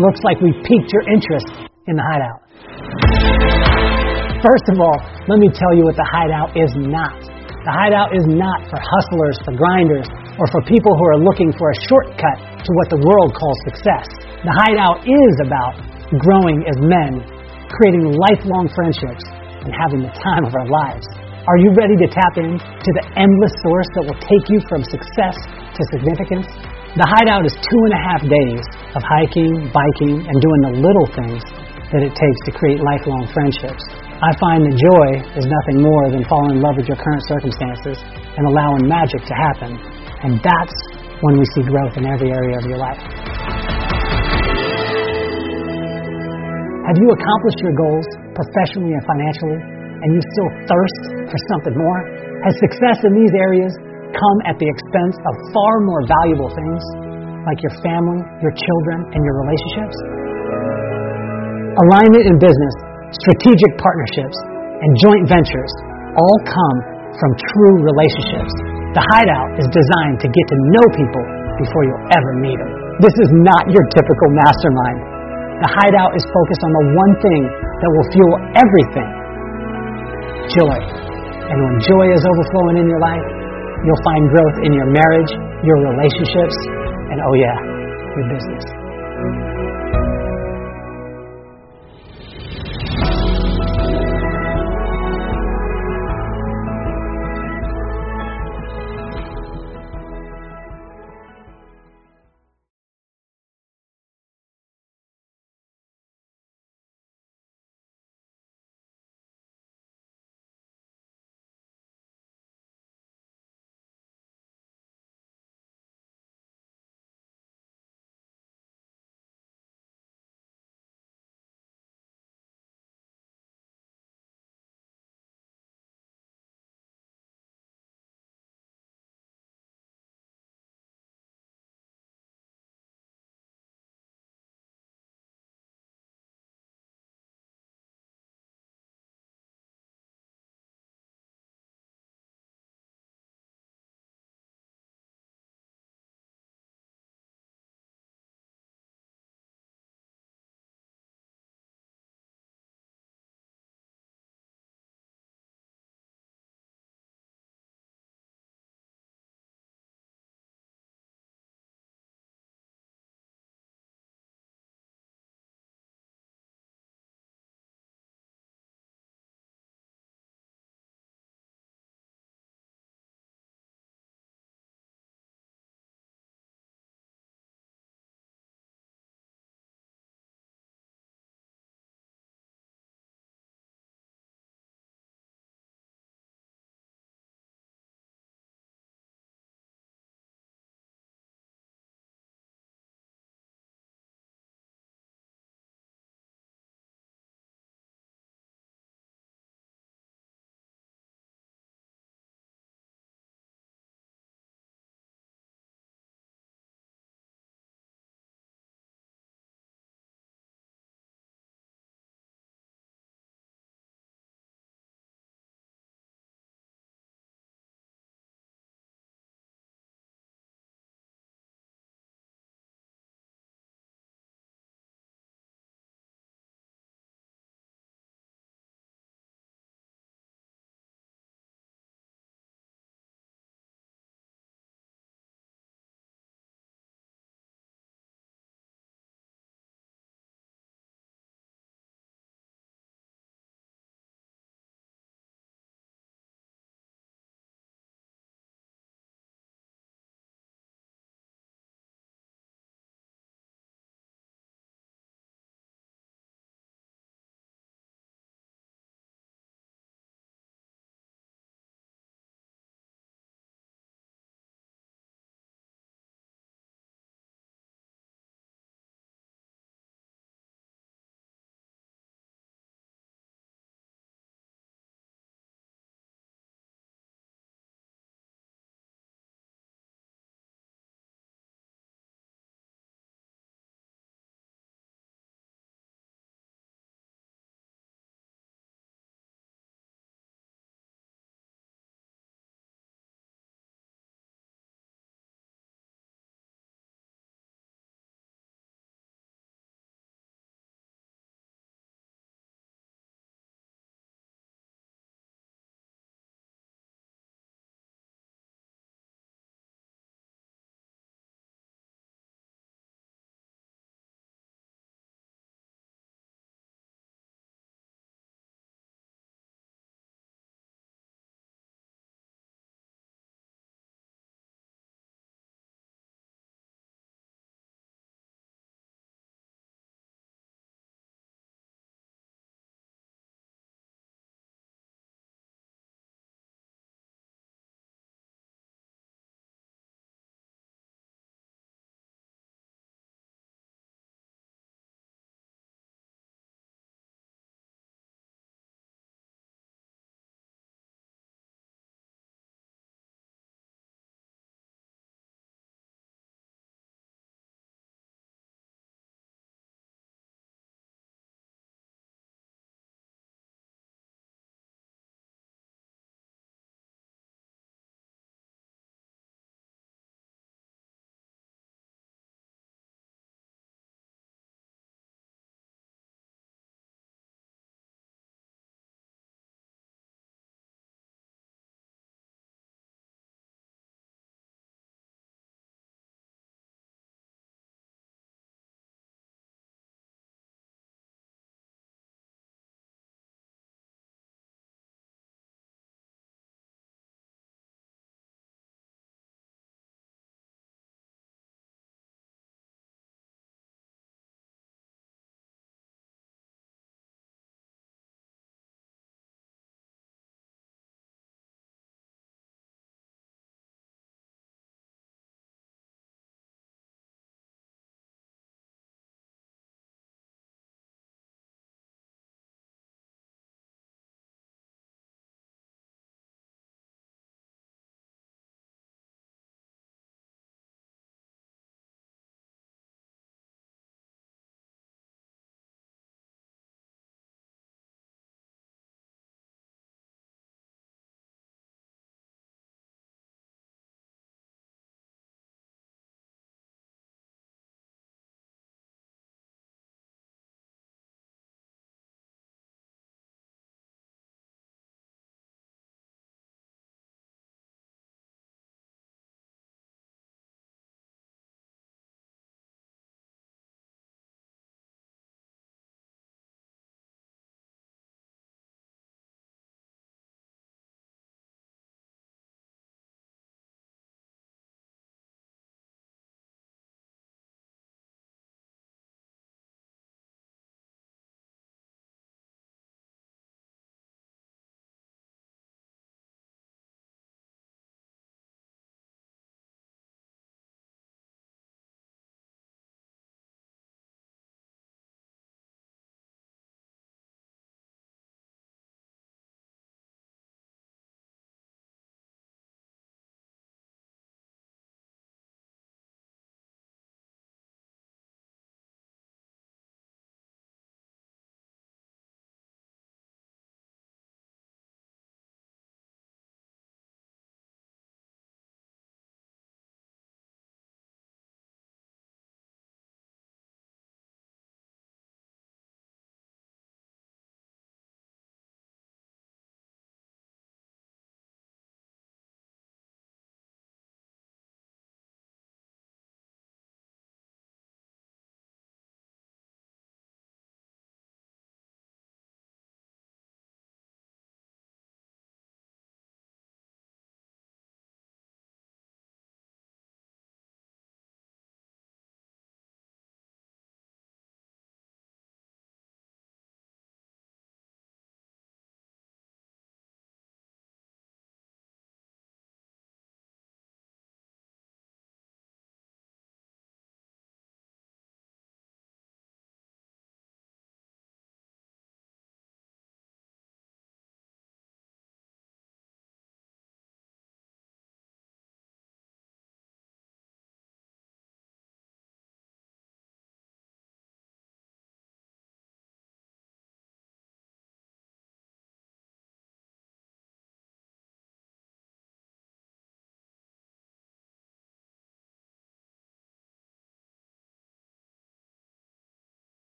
Looks like we piqued your interest in the hideout. First of all, let me tell you what the hideout is not. The hideout is not for hustlers, for grinders, or for people who are looking for a shortcut to what the world calls success. The hideout is about growing as men, creating lifelong friendships, and having the time of our lives. Are you ready to tap into the endless source that will take you from success to significance? The hideout is two and a half days of hiking, biking, and doing the little things that it takes to create lifelong friendships. I find that joy is nothing more than falling in love with your current circumstances and allowing magic to happen. And that's when we see growth in every area of your life. Have you accomplished your goals professionally and financially? and you still thirst for something more? Has success in these areas come at the expense of far more valuable things like your family, your children, and your relationships? Alignment in business, strategic partnerships, and joint ventures all come from true relationships. The Hideout is designed to get to know people before you'll ever meet them. This is not your typical mastermind. The Hideout is focused on the one thing that will fuel everything joy. And when joy is overflowing in your life, you'll find growth in your marriage, your relationships, and oh yeah, your business.